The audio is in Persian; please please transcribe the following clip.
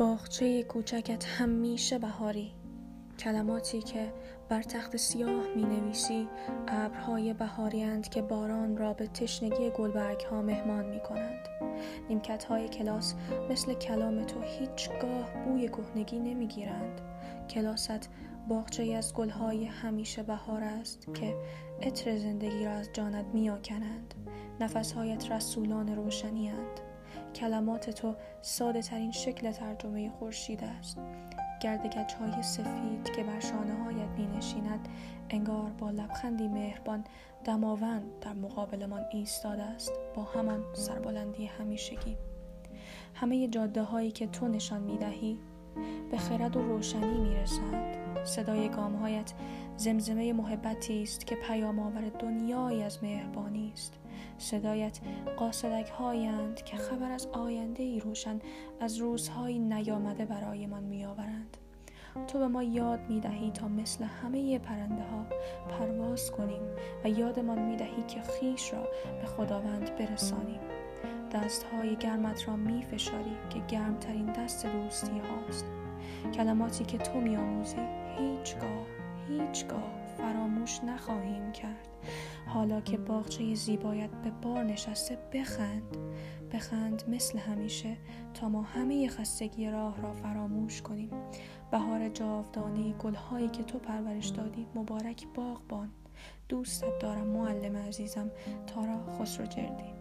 باغچه کوچکت همیشه بهاری. کلماتی که بر تخت سیاه می نویسی ابرهای بهاریند که باران را به تشنگی گلبرگ ها مهمان می کنند نیمکت های کلاس مثل کلام تو هیچگاه بوی کهنگی نمی گیرند کلاست باغچه از گلهای همیشه بهار است که عطر زندگی را از جانت می آکنند نفسهایت رسولان روشنی هند. کلمات تو ساده ترین شکل ترجمه خورشید است. گردگچ های سفید که بر شانه هایت می نشیند انگار با لبخندی مهربان دماوند در مقابلمان ایستاده است. با همان سربلندی همیشگی. همه جاده هایی که تو نشان می دهی به خرد و روشنی می رسند صدای گامهایت زمزمه محبتی است که پیام آور دنیایی از مهربانی است. صدایت قاصدک هایند که خبر از آینده ای روشن از روزهایی نیامده برایمان میآورند. تو به ما یاد می دهی تا مثل همه پرنده ها پرواز کنیم و یادمان می دهی که خیش را به خداوند برسانیم. دست های گرمت را می فشاری که گرمترین دست دوستی هاست. کلماتی که تو می آموزی هیچگاه هیچگاه فراموش نخواهیم کرد. حالا که باغچه زیبایت به بار نشسته بخند بخند مثل همیشه تا ما همه خستگی راه را فراموش کنیم. بهار جاودانه گلهایی که تو پرورش دادی مبارک باغبان. دوستت دارم معلم عزیزم. تارا خسرو جردی.